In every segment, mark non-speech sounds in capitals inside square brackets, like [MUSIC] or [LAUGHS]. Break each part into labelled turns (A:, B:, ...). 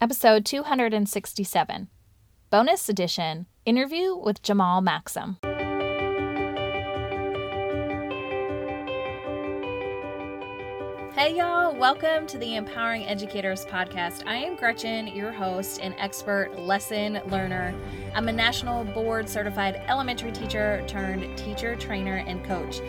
A: episode 267, bonus edition interview with Jamal Maxim. Hey, y'all, welcome to the Empowering Educators Podcast. I am Gretchen, your host and expert lesson learner. I'm a national board certified elementary teacher turned teacher, trainer, and coach.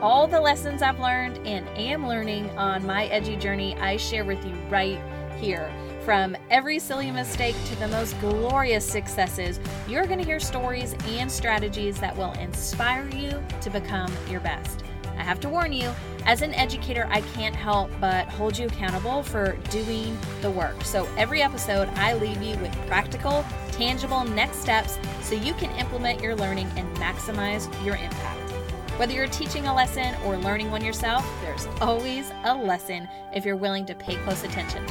A: All the lessons I've learned and am learning on my edgy journey, I share with you right here. From every silly mistake to the most glorious successes, you're going to hear stories and strategies that will inspire you to become your best. I have to warn you, as an educator, I can't help but hold you accountable for doing the work. So every episode, I leave you with practical, tangible next steps so you can implement your learning and maximize your impact. Whether you're teaching a lesson or learning one yourself, there's always a lesson if you're willing to pay close attention.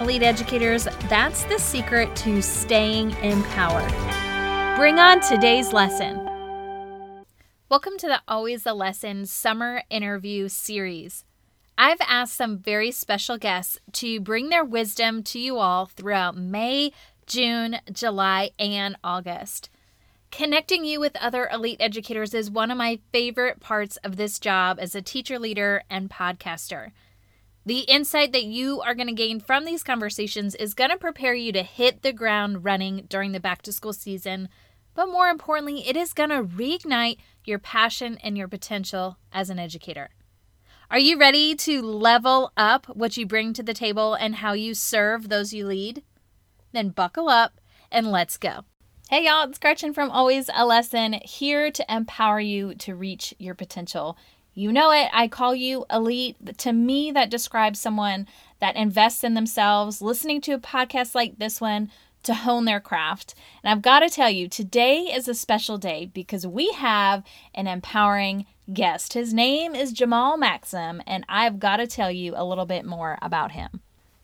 A: Elite educators, that's the secret to staying empowered. Bring on today's lesson. Welcome to the Always a Lesson Summer Interview Series. I've asked some very special guests to bring their wisdom to you all throughout May, June, July, and August. Connecting you with other elite educators is one of my favorite parts of this job as a teacher leader and podcaster. The insight that you are going to gain from these conversations is going to prepare you to hit the ground running during the back to school season, but more importantly, it is going to reignite your passion and your potential as an educator. Are you ready to level up what you bring to the table and how you serve those you lead? Then buckle up and let's go. Hey, y'all, it's Gretchen from Always a Lesson here to empower you to reach your potential. You know it. I call you elite. To me, that describes someone that invests in themselves, listening to a podcast like this one to hone their craft. And I've got to tell you, today is a special day because we have an empowering guest. His name is Jamal Maxim, and I've got to tell you a little bit more about him.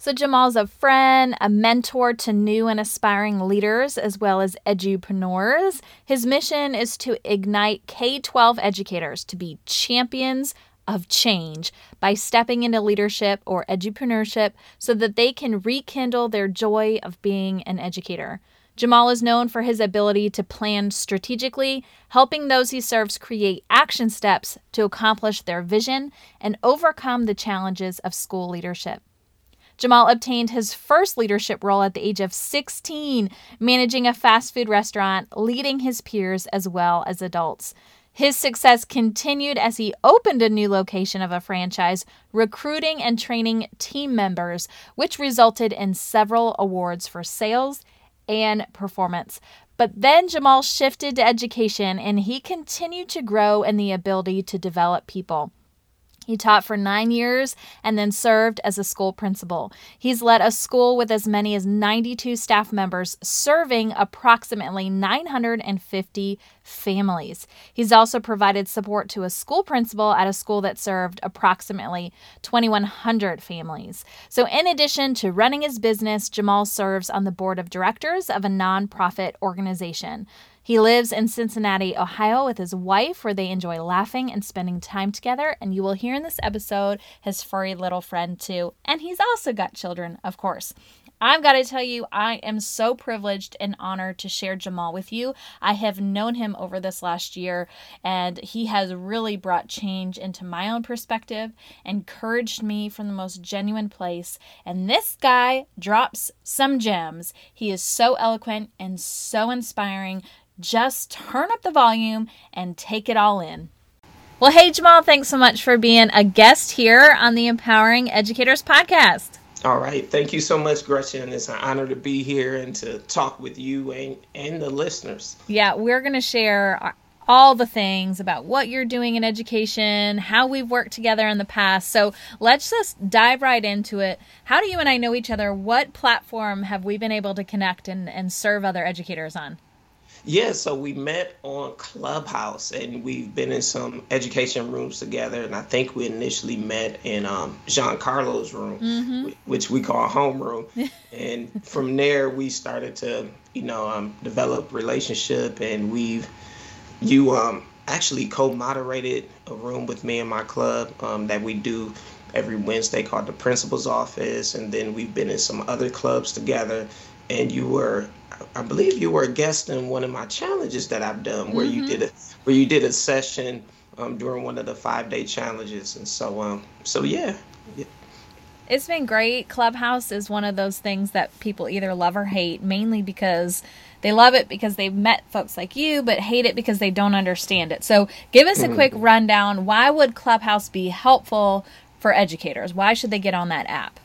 A: So, Jamal's a friend, a mentor to new and aspiring leaders as well as edupreneurs. His mission is to ignite K 12 educators to be champions of change by stepping into leadership or edupreneurship so that they can rekindle their joy of being an educator. Jamal is known for his ability to plan strategically, helping those he serves create action steps to accomplish their vision and overcome the challenges of school leadership. Jamal obtained his first leadership role at the age of 16, managing a fast food restaurant, leading his peers as well as adults. His success continued as he opened a new location of a franchise, recruiting and training team members, which resulted in several awards for sales and performance. But then Jamal shifted to education and he continued to grow in the ability to develop people. He taught for nine years and then served as a school principal. He's led a school with as many as 92 staff members, serving approximately 950 families. He's also provided support to a school principal at a school that served approximately 2,100 families. So, in addition to running his business, Jamal serves on the board of directors of a nonprofit organization. He lives in Cincinnati, Ohio with his wife, where they enjoy laughing and spending time together. And you will hear in this episode his furry little friend, too. And he's also got children, of course. I've got to tell you, I am so privileged and honored to share Jamal with you. I have known him over this last year, and he has really brought change into my own perspective, encouraged me from the most genuine place. And this guy drops some gems. He is so eloquent and so inspiring. Just turn up the volume and take it all in. Well, hey, Jamal, thanks so much for being a guest here on the Empowering Educators Podcast.
B: All right. Thank you so much, Gretchen. It's an honor to be here and to talk with you and, and the listeners.
A: Yeah, we're going to share all the things about what you're doing in education, how we've worked together in the past. So let's just dive right into it. How do you and I know each other? What platform have we been able to connect and, and serve other educators on?
B: Yeah, so we met on Clubhouse and we've been in some education rooms together. And I think we initially met in um, Giancarlo's room, mm-hmm. which we call homeroom. [LAUGHS] and from there, we started to, you know, um, develop relationship. And we've, you um, actually co moderated a room with me and my club um, that we do every Wednesday called the Principal's Office, and then we've been in some other clubs together. And you were, I believe, you were a guest in one of my challenges that I've done, where mm-hmm. you did a where you did a session um, during one of the five day challenges, and so um, so yeah. yeah.
A: It's been great. Clubhouse is one of those things that people either love or hate, mainly because they love it because they've met folks like you, but hate it because they don't understand it. So, give us a mm-hmm. quick rundown. Why would Clubhouse be helpful for educators? Why should they get on that app?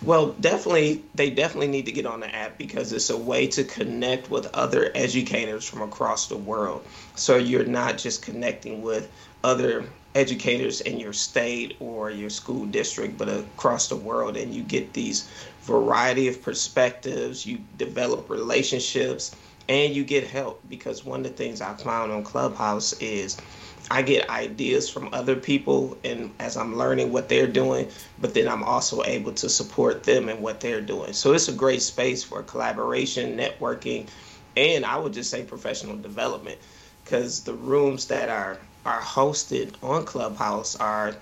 B: Well, definitely, they definitely need to get on the app because it's a way to connect with other educators from across the world. So you're not just connecting with other educators in your state or your school district, but across the world, and you get these variety of perspectives. You develop relationships, and you get help because one of the things I found on Clubhouse is I get ideas from other people and as I'm learning what they're doing, but then I'm also able to support them and what they're doing. So it's a great space for collaboration, networking, and I would just say professional development because the rooms that are are hosted on Clubhouse are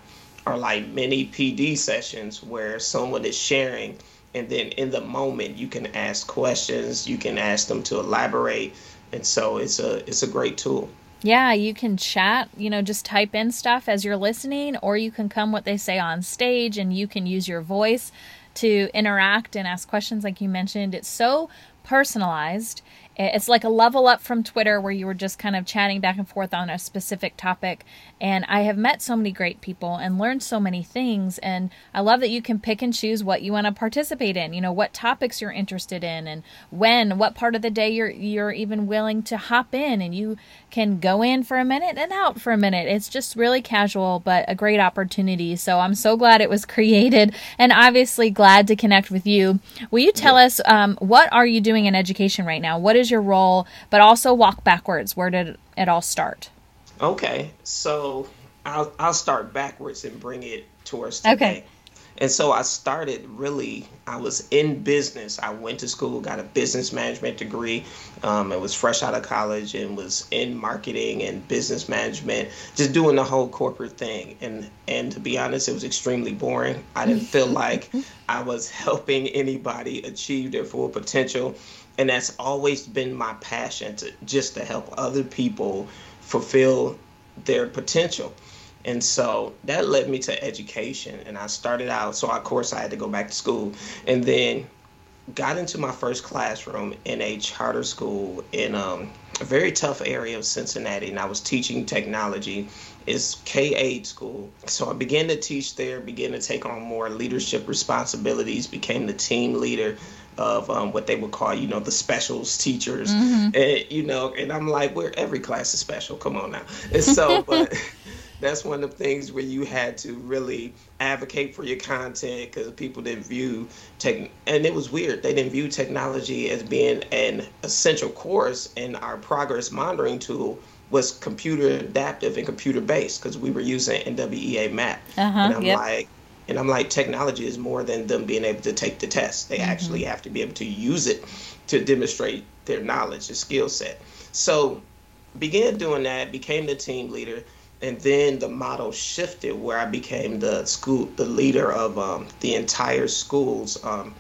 B: are like mini PD sessions where someone is sharing and then in the moment you can ask questions, you can ask them to elaborate, and so it's a it's a great tool.
A: Yeah, you can chat, you know, just type in stuff as you're listening, or you can come what they say on stage and you can use your voice to interact and ask questions, like you mentioned. It's so personalized it's like a level up from Twitter where you were just kind of chatting back and forth on a specific topic. And I have met so many great people and learned so many things. And I love that you can pick and choose what you want to participate in, you know, what topics you're interested in and when, what part of the day you're you're even willing to hop in and you can go in for a minute and out for a minute. It's just really casual, but a great opportunity. So I'm so glad it was [LAUGHS] created and obviously glad to connect with you. Will you tell us um, what are you doing in education right now? What is is your role, but also walk backwards. Where did it all start?
B: Okay, so I'll I'll start backwards and bring it towards today. Okay. And so I started really, I was in business. I went to school, got a business management degree. Um, I was fresh out of college and was in marketing and business management, just doing the whole corporate thing. And, and to be honest, it was extremely boring. I didn't feel [LAUGHS] like I was helping anybody achieve their full potential and that's always been my passion to just to help other people fulfill their potential. And so that led me to education and i started out so of course i had to go back to school. And then got into my first classroom in a charter school in um, a very tough area of cincinnati and i was teaching technology. It's k-8 school. So i began to teach there began to take on more leadership responsibilities became the team leader of um, what they would call, you know, the specials teachers, mm-hmm. and you know, and I'm like, where every class is special. Come on now. And so, [LAUGHS] but that's one of the things where you had to really advocate for your content because people didn't view tech, and it was weird. They didn't view technology as being an essential course, and our progress monitoring tool was computer adaptive and computer based because we were using NWEA MAP. Uh-huh, and I'm yep. like, and I'm like, technology is more than them being able to take the test. They mm-hmm. actually have to be able to use it to demonstrate their knowledge and skill set. So began doing that, became the team leader, and then the model shifted where I became the school, the leader of um, the entire school's um,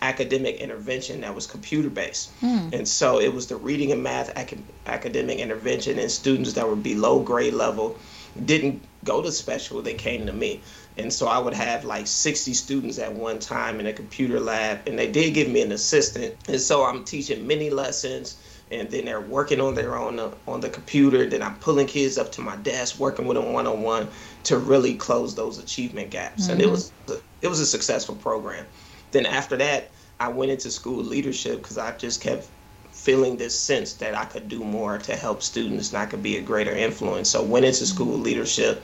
B: academic intervention that was computer based. Mm. And so it was the reading and math ac- academic intervention, and students that were below grade level didn't go to special, they came to me. And so I would have like 60 students at one time in a computer lab, and they did give me an assistant. And so I'm teaching mini lessons, and then they're working on their own uh, on the computer. Then I'm pulling kids up to my desk, working with them one on one to really close those achievement gaps. Mm-hmm. And it mm-hmm. was a, it was a successful program. Then after that, I went into school leadership because I just kept feeling this sense that I could do more to help students and I could be a greater influence. So went into school leadership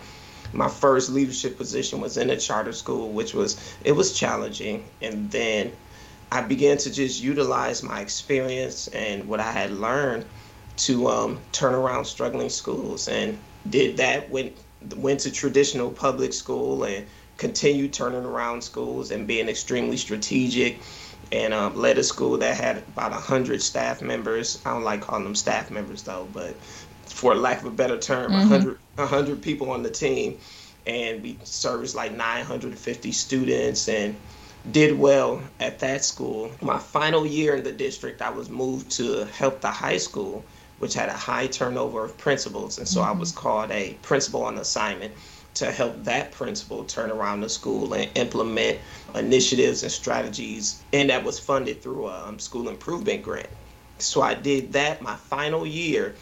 B: my first leadership position was in a charter school, which was it was challenging, and then I began to just utilize my experience and what I had learned to um, turn around struggling schools, and did that. Went went to traditional public school and continued turning around schools and being extremely strategic and um, led a school that had about 100 staff members. I don't like calling them staff members though, but for lack of a better term, mm-hmm. 100, 100 people on the team. and we serviced like 950 students and did well at that school. My final year in the district, I was moved to help the high school, which had a high turnover of principals. And so mm-hmm. I was called a principal on assignment to help that principal turn around the school and implement initiatives and strategies. And that was funded through a um, school improvement grant. So I did that my final year.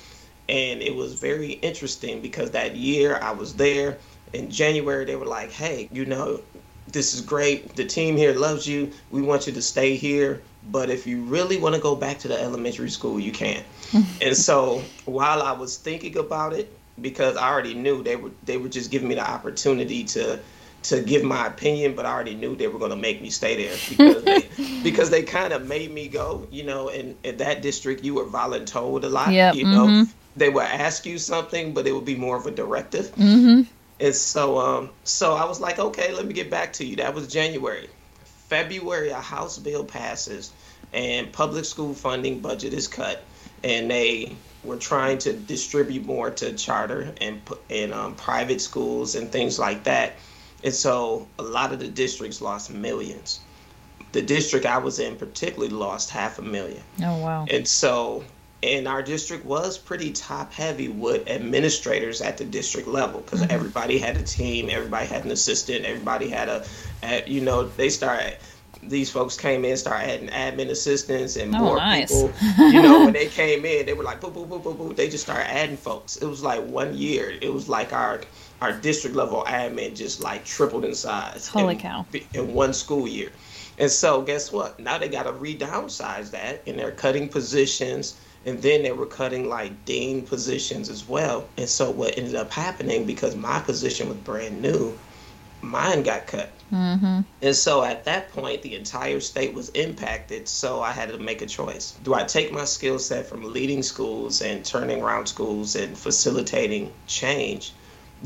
B: And it was very interesting because that year I was there in January, they were like, hey, you know, this is great. The team here loves you. We want you to stay here. But if you really want to go back to the elementary school, you can. [LAUGHS] and so while I was thinking about it, because I already knew they were they were just giving me the opportunity to to give my opinion, but I already knew they were going to make me stay there because they, [LAUGHS] because they kind of made me go. You know, in, in that district, you were voluntold a lot. Yep, you know, mm-hmm. They would ask you something, but it would be more of a directive. Mm-hmm. And so, um, so I was like, okay, let me get back to you. That was January. February, a House bill passes, and public school funding budget is cut, and they were trying to distribute more to charter and and um, private schools and things like that. And so, a lot of the districts lost millions. The district I was in particularly lost half a million.
A: Oh wow!
B: And so and our district was pretty top heavy with administrators at the district level because mm-hmm. everybody had a team everybody had an assistant everybody had a, a you know they started these folks came in started adding admin assistants and oh, more nice. people. [LAUGHS] You know when they came in they were like boo boo boo boo boo they just started adding folks. It was like one year it was like our our district level admin just like tripled in size
A: holy in, cow.
B: in one school year. And so guess what? Now they got to re-downsize that and they're cutting positions and then they were cutting like dean positions as well. And so what ended up happening because my position was brand new, mine got cut. Mm-hmm. And so at that point, the entire state was impacted. So I had to make a choice. Do I take my skill set from leading schools and turning around schools and facilitating change?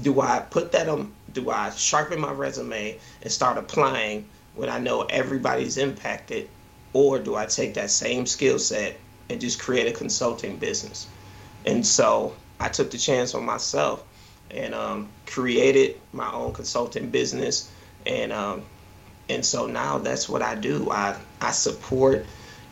B: Do I put that on? Do I sharpen my resume and start applying when I know everybody's impacted? Or do I take that same skill set and just create a consulting business. And so I took the chance on myself and um, created my own consulting business. And um, and so now that's what I do. I, I support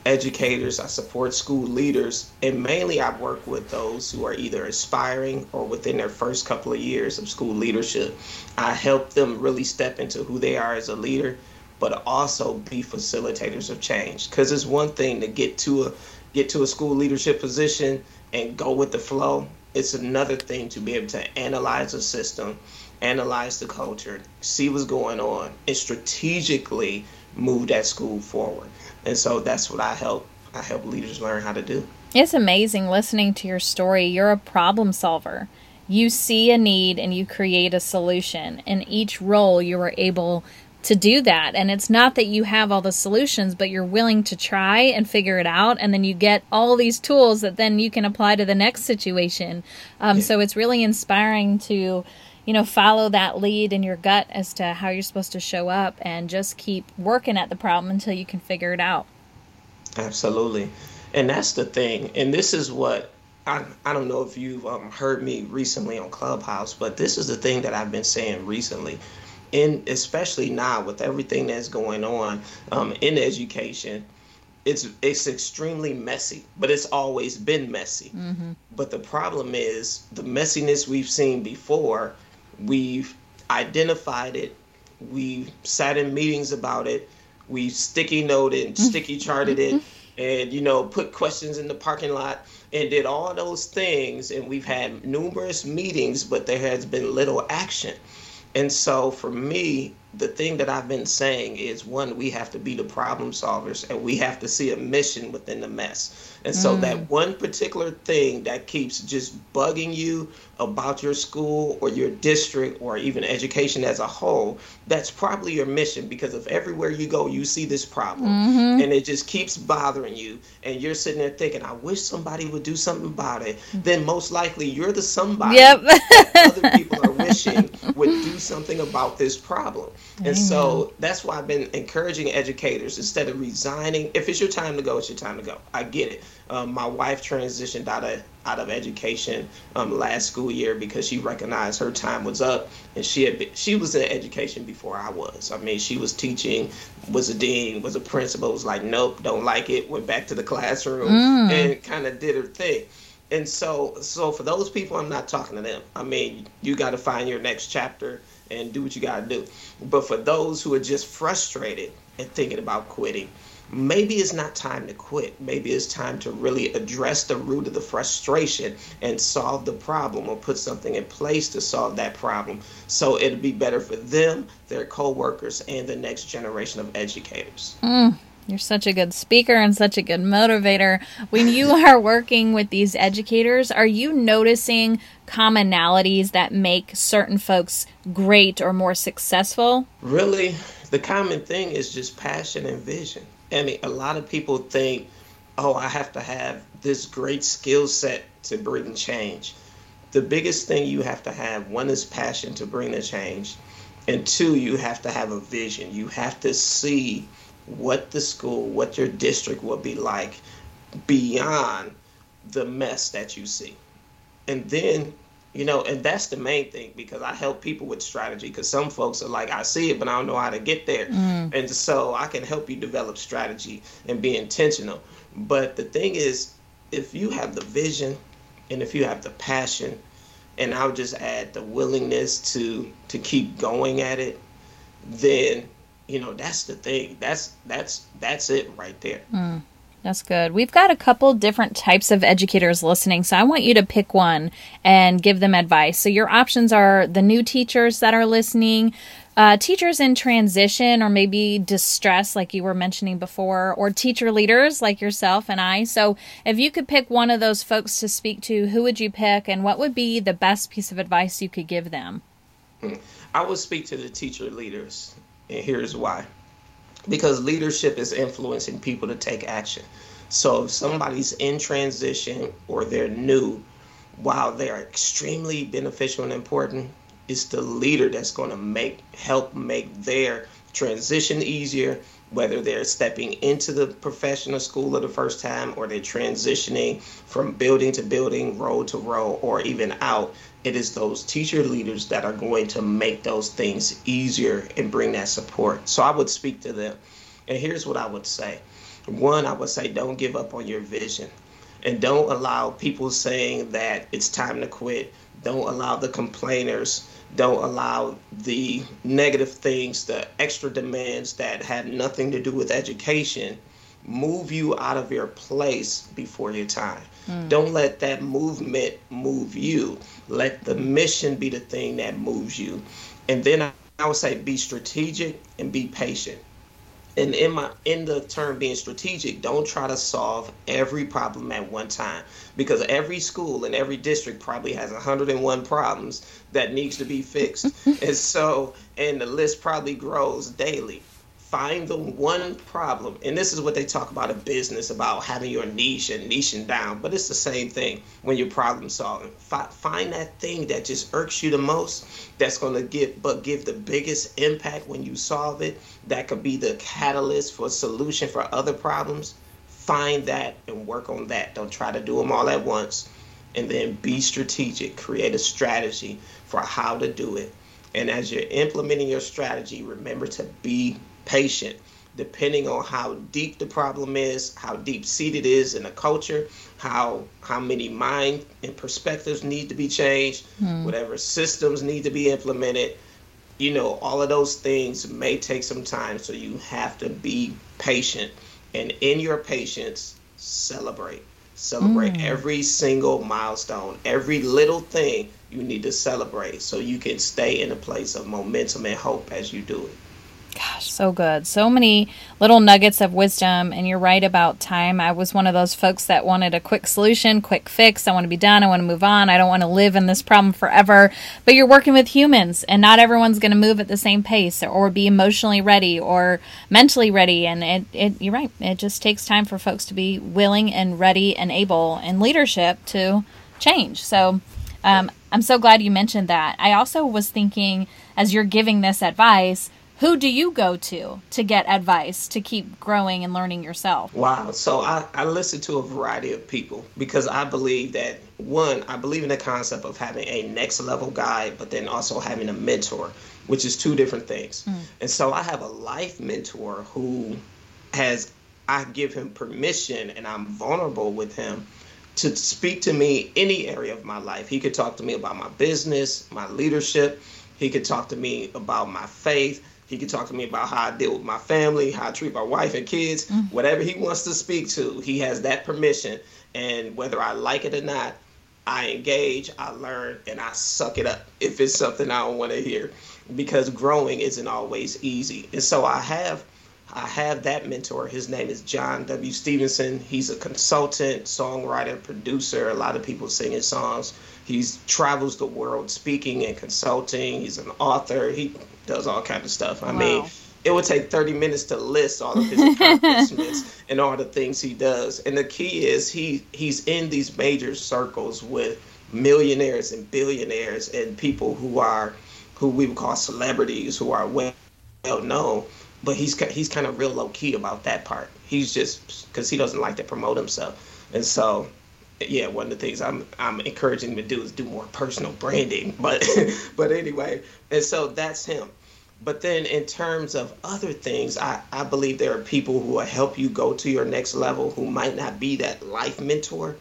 B: educators, I support school leaders, and mainly I work with those who are either aspiring or within their first couple of years of school leadership. I help them really step into who they are as a leader, but also be facilitators of change. Because it's one thing to get to a get to a school leadership position and go with the flow. It's another thing to be able to analyze the system, analyze the culture, see what's going on, and strategically move that school forward. And so that's what I help I help leaders learn how to do.
A: It's amazing listening to your story. You're a problem solver. You see a need and you create a solution. In each role, you were able to do that. And it's not that you have all the solutions, but you're willing to try and figure it out. And then you get all these tools that then you can apply to the next situation. Um, yeah. So it's really inspiring to, you know, follow that lead in your gut as to how you're supposed to show up and just keep working at the problem until you can figure it out.
B: Absolutely. And that's the thing. And this is what I, I don't know if you've um, heard me recently on Clubhouse, but this is the thing that I've been saying recently in especially now with everything that's going on um, in education it's it's extremely messy but it's always been messy mm-hmm. but the problem is the messiness we've seen before we've identified it we've sat in meetings about it we sticky noted and sticky [LAUGHS] charted it and you know put questions in the parking lot and did all those things and we've had numerous meetings but there has been little action and so for me, the thing that I've been saying is one, we have to be the problem solvers and we have to see a mission within the mess. And so mm. that one particular thing that keeps just bugging you about your school or your district or even education as a whole, that's probably your mission because if everywhere you go you see this problem mm-hmm. and it just keeps bothering you and you're sitting there thinking, I wish somebody would do something about it, then most likely you're the somebody
A: yep.
B: that other [LAUGHS] people are wishing would do something about this problem. And so that's why I've been encouraging educators instead of resigning. If it's your time to go, it's your time to go. I get it. Um, my wife transitioned out of out of education um, last school year because she recognized her time was up, and she had been, she was in education before I was. I mean, she was teaching, was a dean, was a principal. Was like, nope, don't like it. Went back to the classroom mm. and kind of did her thing and so so for those people i'm not talking to them i mean you got to find your next chapter and do what you got to do. But for those who are just frustrated and thinking about quitting, maybe it's not time to quit. Maybe it's time to really address the root of the frustration and solve the problem or put something in place to solve that problem. So it'll be better for them, their coworkers, and the next generation of educators.
A: Mm. You're such a good speaker and such a good motivator. When you [LAUGHS] are working with these educators, are you noticing commonalities that make certain folks great or more successful?
B: Really, the common thing is just passion and vision. I mean, a lot of people think, oh, I have to have this great skill set to bring change. The biggest thing you have to have one is passion to bring the change, and two, you have to have a vision. You have to see what the school, what your district will be like beyond the mess that you see. And then, you know, and that's the main thing because I help people with strategy because some folks are like, I see it, but I don't know how to get there. Mm. And so I can help you develop strategy and be intentional. But the thing is, if you have the vision and if you have the passion, and I'll just add the willingness to to keep going at it, then you know that's the thing. That's that's that's it right there.
A: Mm, that's good. We've got a couple different types of educators listening so i want you to pick one and give them advice. So your options are the new teachers that are listening uh, teachers in transition or maybe distress like you were mentioning before or teacher leaders like yourself and i. So if you could pick one of those folks to speak to who would you pick and what would be the best piece of advice you could give them?
B: Hmm. i would speak to the teacher leaders and here's why. Because leadership is influencing people to take action. So if somebody's in transition or they're new, while they're extremely beneficial and important, it's the leader that's going to make help make their transition easier whether they're stepping into the professional school for the first time or they're transitioning from building to building, row to row, or even out, it is those teacher leaders that are going to make those things easier and bring that support. So I would speak to them. And here's what I would say one, I would say, don't give up on your vision. And don't allow people saying that it's time to quit. Don't allow the complainers don't allow the negative things, the extra demands that have nothing to do with education, move you out of your place before your time. Mm. Don't let that movement move you. Let the mission be the thing that moves you. And then I would say be strategic and be patient and in my in the term being strategic don't try to solve every problem at one time because every school and every district probably has 101 problems that needs to be fixed [LAUGHS] and so and the list probably grows daily find the one problem and this is what they talk about in business about having your niche and niching down but it's the same thing when you're problem solving. Find that thing that just irks you the most that's going to give but give the biggest impact when you solve it that could be the catalyst for solution for other problems find that and work on that. Don't try to do them all at once and then be strategic. Create a strategy for how to do it. And as you're implementing your strategy remember to be patient depending on how deep the problem is, how deep seated it is in the culture, how how many mind and perspectives need to be changed, hmm. whatever systems need to be implemented. You know, all of those things may take some time, so you have to be patient. And in your patience, celebrate. Celebrate mm. every single milestone, every little thing you need to celebrate so you can stay in a place of momentum and hope as you do it.
A: Gosh, so good. So many little nuggets of wisdom. And you're right about time. I was one of those folks that wanted a quick solution, quick fix. I want to be done. I want to move on. I don't want to live in this problem forever. But you're working with humans, and not everyone's going to move at the same pace or be emotionally ready or mentally ready. And it, it, you're right. It just takes time for folks to be willing and ready and able and leadership to change. So, um, I'm so glad you mentioned that. I also was thinking, as you're giving this advice, who do you go to to get advice to keep growing and learning yourself?
B: Wow. So I, I listen to a variety of people because I believe that one, I believe in the concept of having a next level guide, but then also having a mentor, which is two different things. Mm. And so I have a life mentor who has, I give him permission and I'm vulnerable with him to speak to me any area of my life. He could talk to me about my business, my leadership. He could talk to me about my faith he can talk to me about how I deal with my family, how I treat my wife and kids, mm-hmm. whatever he wants to speak to. He has that permission. And whether I like it or not, I engage, I learn, and I suck it up if it's something I don't want to hear because growing isn't always easy. And so I have I have that mentor. His name is John W. Stevenson. He's a consultant, songwriter, producer. A lot of people sing his songs. He travels the world speaking and consulting. He's an author. He does all kind of stuff. I wow. mean, it would take 30 minutes to list all of his [LAUGHS] accomplishments and all the things he does. And the key is he he's in these major circles with millionaires and billionaires and people who are who we would call celebrities who are well, well known. But he's he's kind of real low key about that part. He's just because he doesn't like to promote himself, and so yeah, one of the things I'm I'm encouraging him to do is do more personal branding. But [LAUGHS] but anyway, and so that's him. But then in terms of other things, I, I believe there are people who will help you go to your next level who might not be that life mentor.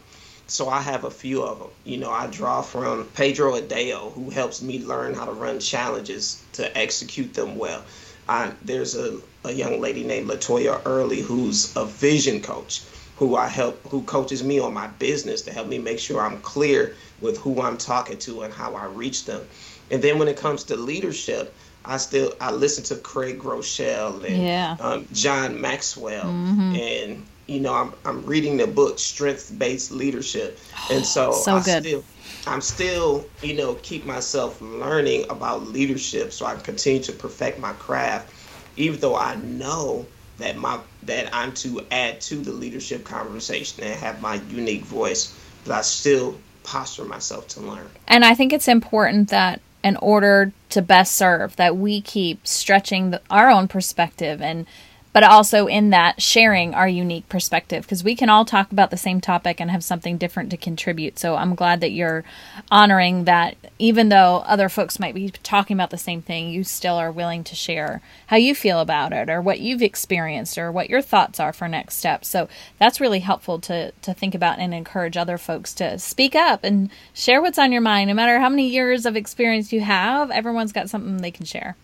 B: So I have a few of them. You know, I draw from Pedro Adao, who helps me learn how to run challenges to execute them well. I, there's a, a young lady named Latoya Early who's a vision coach who I help who coaches me on my business to help me make sure I'm clear with who I'm talking to and how I reach them. And then when it comes to leadership, I still I listen to Craig Groeschel and yeah. um, John Maxwell mm-hmm. and you know I'm I'm reading the book Strength Based Leadership [GASPS] and so,
A: so
B: I
A: good.
B: still I'm still you know keep myself learning about leadership so I can continue to perfect my craft even though I know that my that I'm to add to the leadership conversation and have my unique voice but I still posture myself to learn.
A: And I think it's important that in order to best serve that we keep stretching the, our own perspective and but also in that sharing our unique perspective because we can all talk about the same topic and have something different to contribute. So I'm glad that you're honoring that even though other folks might be talking about the same thing, you still are willing to share how you feel about it or what you've experienced or what your thoughts are for next steps. So that's really helpful to to think about and encourage other folks to speak up and share what's on your mind no matter how many years of experience you have, everyone's got something they can share.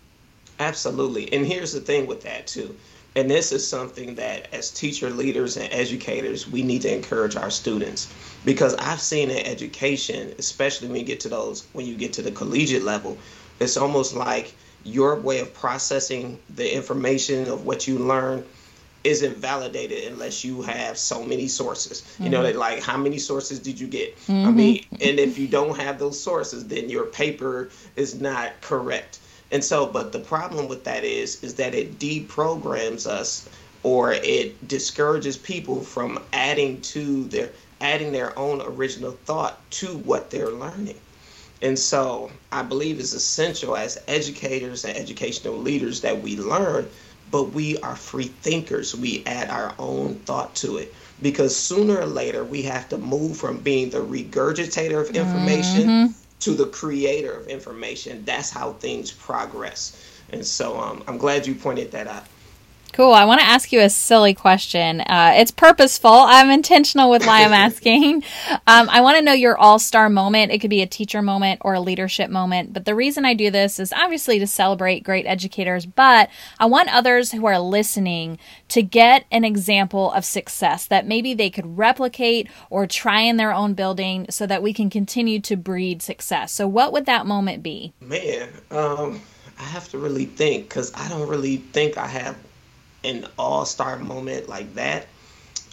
B: Absolutely. And here's the thing with that too and this is something that, as teacher leaders and educators, we need to encourage our students. Because I've seen in education, especially when you get to those, when you get to the collegiate level, it's almost like your way of processing the information of what you learn isn't validated unless you have so many sources. Mm-hmm. You know, mm-hmm. like how many sources did you get? Mm-hmm. I mean, and if you don't have those sources, then your paper is not correct. And so, but the problem with that is, is that it deprograms us or it discourages people from adding to their adding their own original thought to what they're learning. And so I believe it's essential as educators and educational leaders that we learn, but we are free thinkers. We add our own thought to it because sooner or later we have to move from being the regurgitator of information mm-hmm to the creator of information. That's how things progress. And so um, I'm glad you pointed that out.
A: Cool. I want to ask you a silly question. Uh, it's purposeful. I'm intentional with why I'm [LAUGHS] asking. Um, I want to know your all star moment. It could be a teacher moment or a leadership moment. But the reason I do this is obviously to celebrate great educators, but I want others who are listening to get an example of success that maybe they could replicate or try in their own building so that we can continue to breed success. So, what would that moment be?
B: Man, um, I have to really think because I don't really think I have an all-star moment like that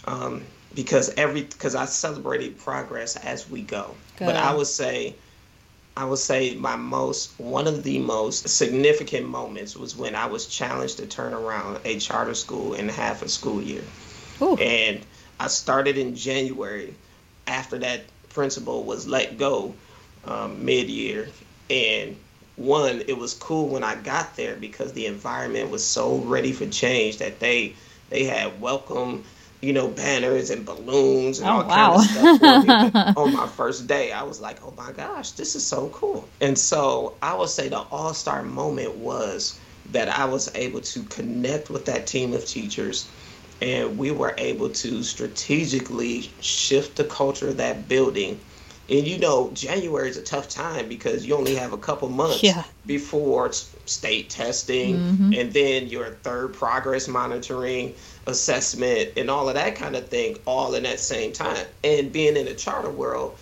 B: um, because every because I celebrated progress as we go. Good. But I would say I would say my most one of the most significant moments was when I was challenged to turn around a charter school in half a school year. Ooh. And I started in January after that principal was let go um, mid-year and one, it was cool when I got there because the environment was so ready for change that they they had welcome, you know, banners and balloons and
A: Oh,
B: all
A: wow.
B: kind of stuff for me. But [LAUGHS] on my first day. I was like, oh my gosh, this is so cool. And so I would say the all star moment was that I was able to connect with that team of teachers and we were able to strategically shift the culture of that building. And you know, January is a tough time because you only have a couple months
A: Yeah.
B: before state testing
A: Mhm.
B: and then your third progress monitoring assessment and all of that kind of thing all in that same time. And being in the charter world,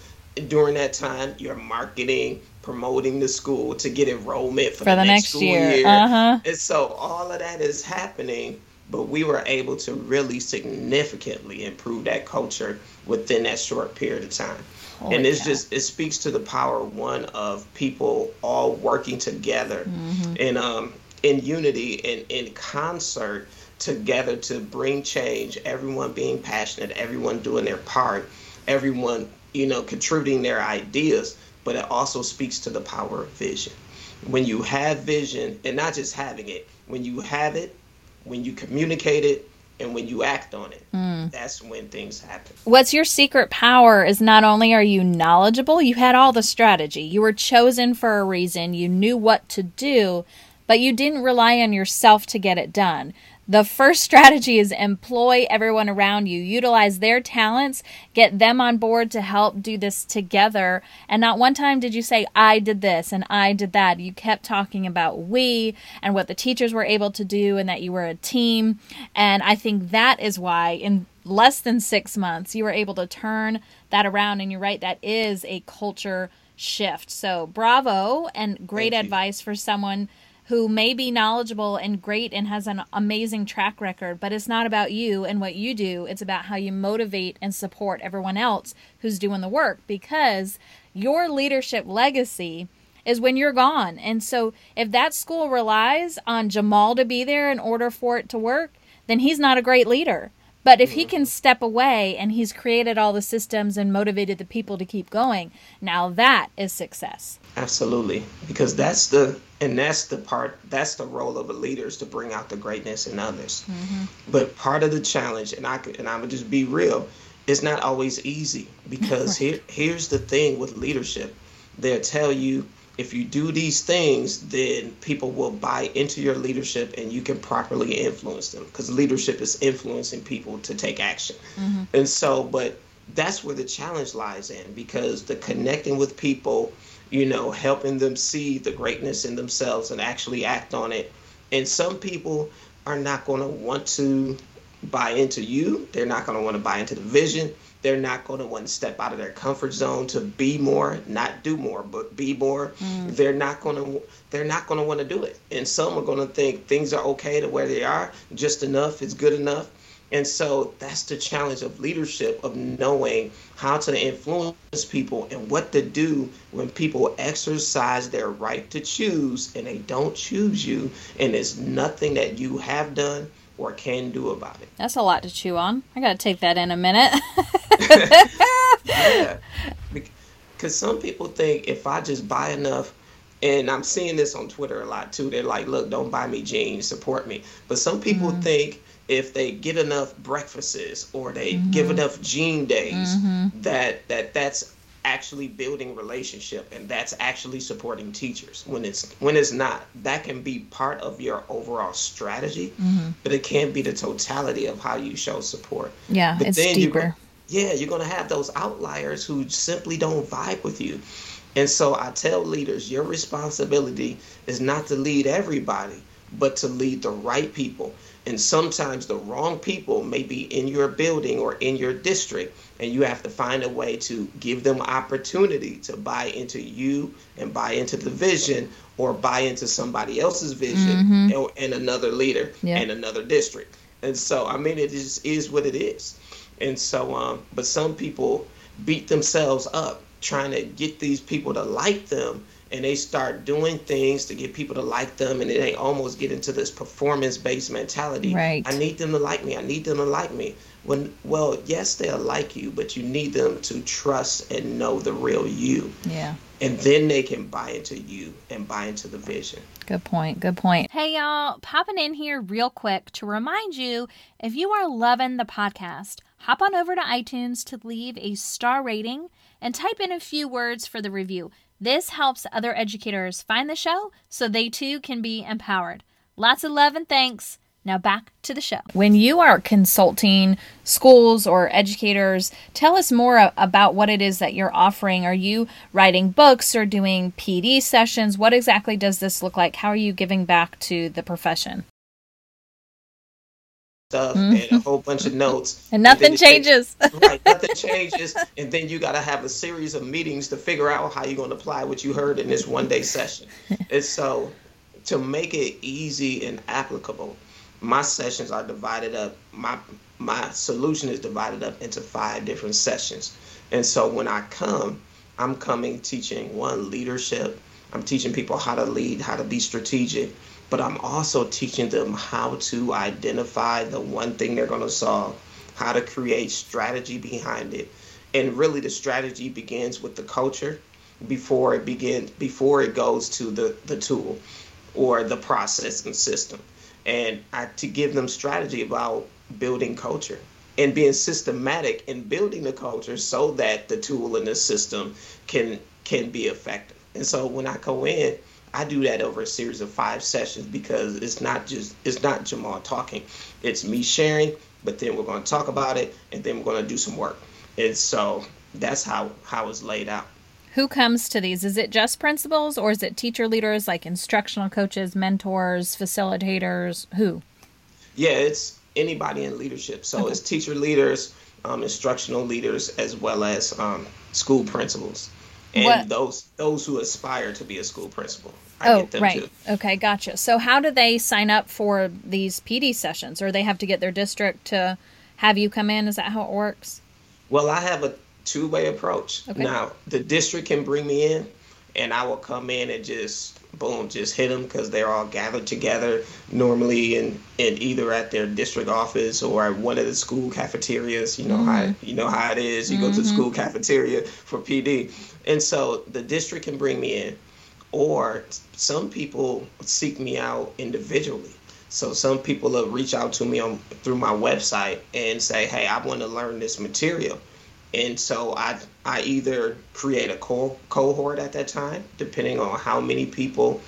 B: during that time, you're marketing, promoting the school to get enrollment for,
A: For the next
B: school
A: year. Uh-huh.
B: and so all of that is happening, but we were able to really significantly improve that culture within that short period of time.
A: Holy
B: and it's
A: cow.
B: just it speaks to the power one of people all working together
A: Mm-hmm.
B: and um in unity and in concert together to bring change, everyone being passionate, everyone doing their part, everyone, you know, contributing their ideas, but it also speaks to the power of vision. When you have vision, and not just having it, when you have it, when you communicate it, and when you act on it,
A: Mm.
B: that's when things happen.
A: What's your secret power is not only are you knowledgeable, you had all the strategy. You were chosen for a reason, you knew what to do, but you didn't rely on yourself to get it done. The first strategy is employ everyone around you, utilize their talents, get them on board to help do this together. And not one time did you say, I did this and I did that. You kept talking about we and what the teachers were able to do and that you were a team. And I think that is why, in less than six months, you were able to turn that around. And you're right, that is a culture shift. So, bravo and great advice for someone who may be knowledgeable and great and has an amazing track record, but it's not about you and what you do. It's about how you motivate and support everyone else who's doing the work because your leadership legacy is when you're gone. And so if that school relies on Jamal to be there in order for it to work, then he's not a great leader. But if he can step away and he's created all the systems and motivated the people to keep going, now that is success.
B: Absolutely, because that's the and that's the part that's the role of a leader is to bring out the greatness in others. Mm-hmm. But part of the challenge, and I could- and I'm just be real, it's not always easy. Because here here's the thing with leadership, they'll tell you if you do these things, then people will buy into your leadership and you can properly influence them. Because leadership is influencing people to take action. Mm-hmm. And so, but that's where the challenge lies in. Because the connecting with people, you know, helping them see the greatness in themselves and actually act on it. And some people are not going to want to buy into you. They're not going to want to buy into the vision. They're not going to want to step out of their comfort zone to be more, not do more, but be more. Mm. They're not going to they're not going to want to do it. And some are going to think things are okay to where they are, just enough is good enough. And so that's the challenge of leadership of knowing how to influence people and what to do when people exercise their right to choose and they don't choose you and there's nothing that you have done or can do about it.
A: That's a lot to chew on. I got to take that in a minute. [LAUGHS]
B: Yeah. [LAUGHS] Because some people think if I just buy enough, and I'm seeing this on Twitter a lot too, they're like, look, don't buy me jeans, support me. But some people mm-hmm. think if they get enough breakfasts or they mm-hmm. give enough jean days, mm-hmm. that, that that's actually building relationship and that's actually supporting teachers. When it's when it's not that can be part of your overall strategy but it can't be the totality of how you show support.
A: Yeah,
B: But
A: it's
B: then
A: deeper.
B: go- yeah, you're going to have those outliers who simply don't vibe with you. And so I tell leaders, your responsibility is not to lead everybody, but to lead the right people. And sometimes the wrong people may be in your building or in your district, and you have to find a way to give them opportunity to buy into you and buy into the vision or buy into somebody else's vision and, and another leader
A: Yeah.
B: and another district. And so, I mean, it just is what it is. And so, um, but some people beat themselves up trying to get these people to like them and they start doing things to get people to like them and they almost get into this performance based mentality.
A: Right.
B: I need them to like me. I need them to like me. When well yes they'll like you but you need them to trust and know the real you.
A: Yeah.
B: And then they can buy into you and buy into the vision.
A: Good point. Good point. Hey, y'all, popping in here real quick to remind you if you are loving the podcast, hop on over to iTunes to leave a star rating and type in a few words for the review. This helps other educators find the show so they too can be empowered. Lots of love and thanks. Now back to the show. When you are consulting schools or educators, tell us more about what it is that you're offering. Are you writing books or doing PD sessions? What exactly does this look like? How are you giving back to the profession?
B: Stuff mm-hmm. and a whole bunch of notes, [LAUGHS]
A: and nothing and changes.
B: Takes, [LAUGHS] right, nothing changes, and then you got to have a series of meetings to figure out how you're going to apply what you heard in this one day session. [LAUGHS] and so, to make it easy and applicable, my sessions are divided up. My my solution is divided up into five different sessions. And so when I come, I'm coming teaching one leadership. I'm teaching people how to lead, how to be strategic, but I'm also teaching them how to identify the one thing they're going to solve, how to create strategy behind it. And really the strategy begins with the culture before it begins before it goes to the the tool or the process and system and I, to give them strategy about building culture and being systematic in building the culture so that the tool and the system can can be effective. And so when I go in, I do that over a series of five sessions because it's not just it's not Jamal talking, it's me sharing. But then we're going to talk about it, and then we're going to do some work. And so that's how how it's laid out.
A: Who comes to these? Is it just principals or is it teacher leaders like instructional coaches, mentors, facilitators? Who?
B: Yeah, it's anybody in leadership. So okay. it's teacher leaders, um, instructional leaders, as well as um, school principals, and what? those those who aspire to be a school principal.
A: I oh, right. Too. Okay, gotcha. So how do they sign up for these PD sessions, or they have to get their district to have you come in? Is that how it works?
B: Well, I have a two way approach. Okay. Now, the district can bring me in, and I will come in and just boom, just hit them because they're all gathered together normally in, in either at their district office or at one of the school cafeterias. You know mm-hmm. how you know how it is. You mm-hmm. go to the mm-hmm. school cafeteria for PD, and so the district can bring me in, or some people seek me out individually. So some people will reach out to me on through my website and say, "Hey, I want to learn this material." And so I I either create a co- cohort at that time, depending on how many people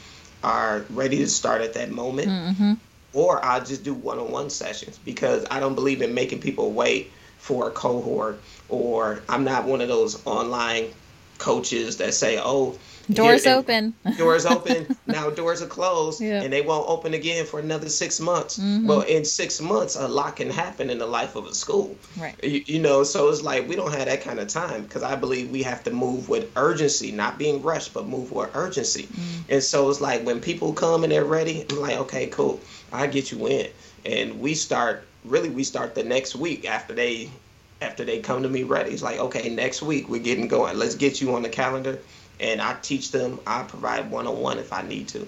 B: are ready to start at that moment, mm-hmm. or I just do one-on-one sessions because I don't believe in making people wait for a cohort, or I'm not one of those online coaches that say, "Oh,
A: Doors Here, open. [LAUGHS]
B: doors open. Now doors are closed, yeah. and they won't open again for another six months. Mm-hmm. Well, in six months, a lot can happen in the life of a school.
A: Right.
B: You, you know, so it's like we don't have that kind of time because I believe we have to move with urgency, not being rushed, but move with urgency. Mm-hmm. And so it's like when people come and they're ready, I'm like, okay, cool, I get you in, and we start. Really, we start the next week after they after they come to me ready. It's like, okay, next week we're getting going. Let's get you on the calendar and I teach them. I provide one on one if I need to.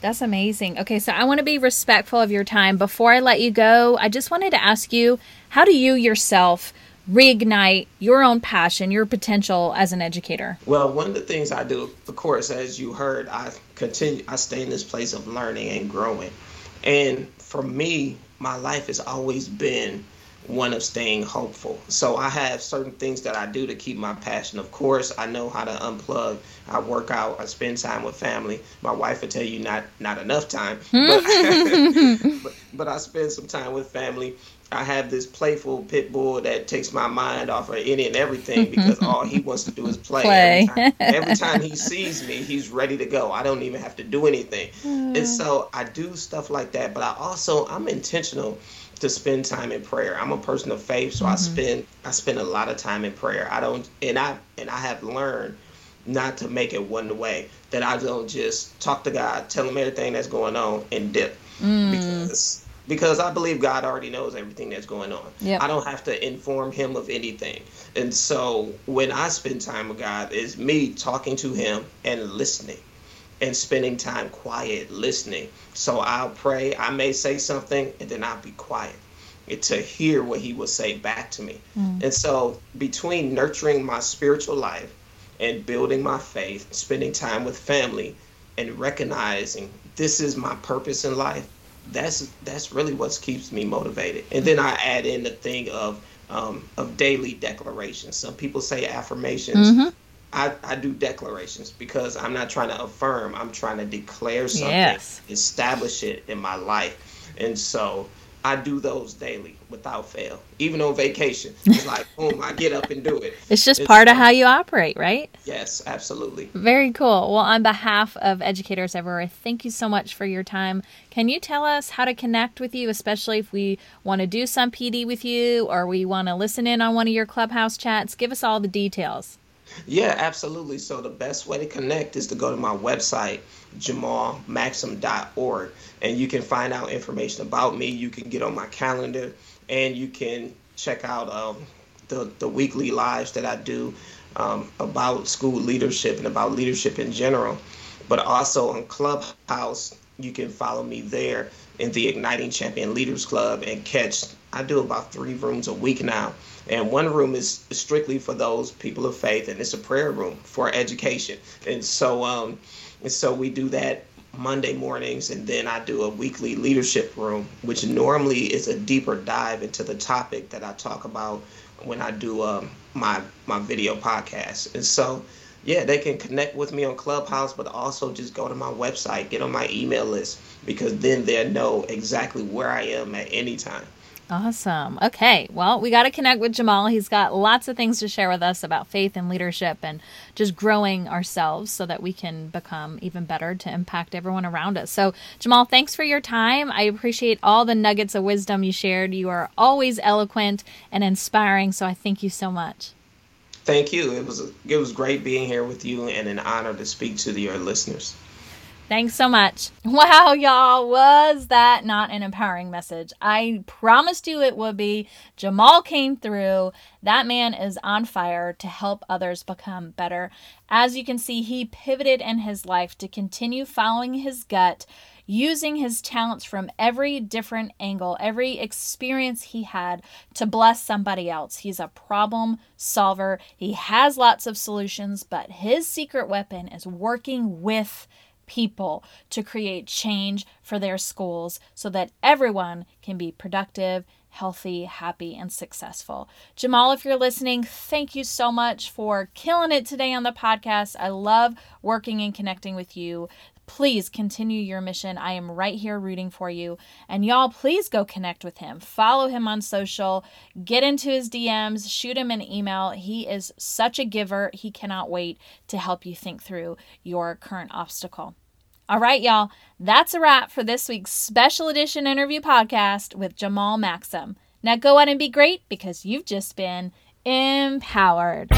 A: That's amazing. Okay, so I want to be respectful of your time. Before I let you go, I just wanted to ask you how do you yourself reignite your own passion, your potential as an educator?
B: Well, one of the things I do, of course, as you heard, I continue, I stay in this place of learning and growing. And for me, my life has always been one of staying hopeful. So I have certain things that I do to keep my passion. Of course, I know how to unplug. I work out. I spend time with family. My wife will tell you not not enough time, [LAUGHS] but, but, [LAUGHS] but I spend some time with family. I have this playful pit bull that takes my mind off of any and everything because all he wants to do is play. [LAUGHS]
A: play.
B: Every, time, every time he sees me, he's ready to go. I don't even have to do anything. Mm. And so I do stuff like that. But I also I'm intentional to spend time in prayer. I'm a person of faith, so mm-hmm. I spend I spend a lot of time in prayer. I don't and I and I have learned not to make it one way. That I don't just talk to God, tell him everything that's going on and dip. Mm. Because because I believe God already knows everything that's going on.
A: Yep.
B: I don't have to inform him of anything. And so when I spend time with God, it's me talking to him and listening and spending time quiet listening. So I'll pray, I may say something, and then I'll be quiet to hear what he will say back to me. Mm. And so between nurturing my spiritual life and building my faith, spending time with family, and recognizing this is my purpose in life, that's that's really what keeps me motivated. And then I add in the thing of um, of daily declarations. Some people say affirmations. Mm-hmm. I, I do declarations because I'm not trying to affirm. I'm trying to declare something,
A: yes.
B: establish it in my life. And so I do those daily without fail. Even on vacation, it's like [LAUGHS] boom, I get up and do it.
A: It's just it's part fun. of how you operate, right?
B: Yes, absolutely.
A: Very cool. Well, on behalf of educators everywhere, thank you so much for your time. Can you tell us how to connect with you, especially if we want to do some PD with you or we want to listen in on one of your clubhouse chats? Give us all the details.
B: Yeah, absolutely. So the best way to connect is to go to my website, jamalmaxim.org, and you can find out information about me. You can get on my calendar, and you can check out um, the the weekly lives that I do um, about school leadership and about leadership in general. But also on Clubhouse, you can follow me there in the Igniting Champion Leaders Club and catch. I do about three rooms a week now and one room is strictly for those people of faith, and it's a prayer room for education. And so, um, and so we do that Monday mornings, and then I do a weekly leadership room, which normally is a deeper dive into the topic that I talk about when I do um, my my video podcast. And so, yeah, they can connect with me on Clubhouse, but also just go to my website, get on my email list, because then they'll know exactly where I am at any time.
A: Awesome. Okay. Well, we got to connect with Jamal. He's got lots of things to share with us about faith and leadership and just growing ourselves so that we can become even better to impact everyone around us. So, Jamal, thanks for your time. I appreciate all the nuggets of wisdom you shared. You are always eloquent and inspiring. So, I thank you so much.
B: Thank you. It was it was great being here with you and an honor to speak to your listeners.
A: Thanks so much. [LAUGHS] Wow, y'all, was that not an empowering message? I promised you it would be. Jamal came through. That man is on fire to help others become better. As you can see, he pivoted in his life to continue following his gut, using his talents from every different angle, every experience he had to bless somebody else. He's a problem solver. He has lots of solutions, but his secret weapon is working with people to create change for their schools so that everyone can be productive, healthy, happy, and successful. Jamal, if you're listening, thank you so much for killing it today on the podcast. I love working and connecting with you. Please continue your mission. I am right here rooting for you. And y'all, please go connect with him. Follow him on social, get into his DMs, shoot him an email. He is such a giver. He cannot wait to help you think through your current obstacle. All right, y'all, that's a wrap for this week's special edition interview podcast with Jamal Maxim. Now go out and be great because you've just been empowered.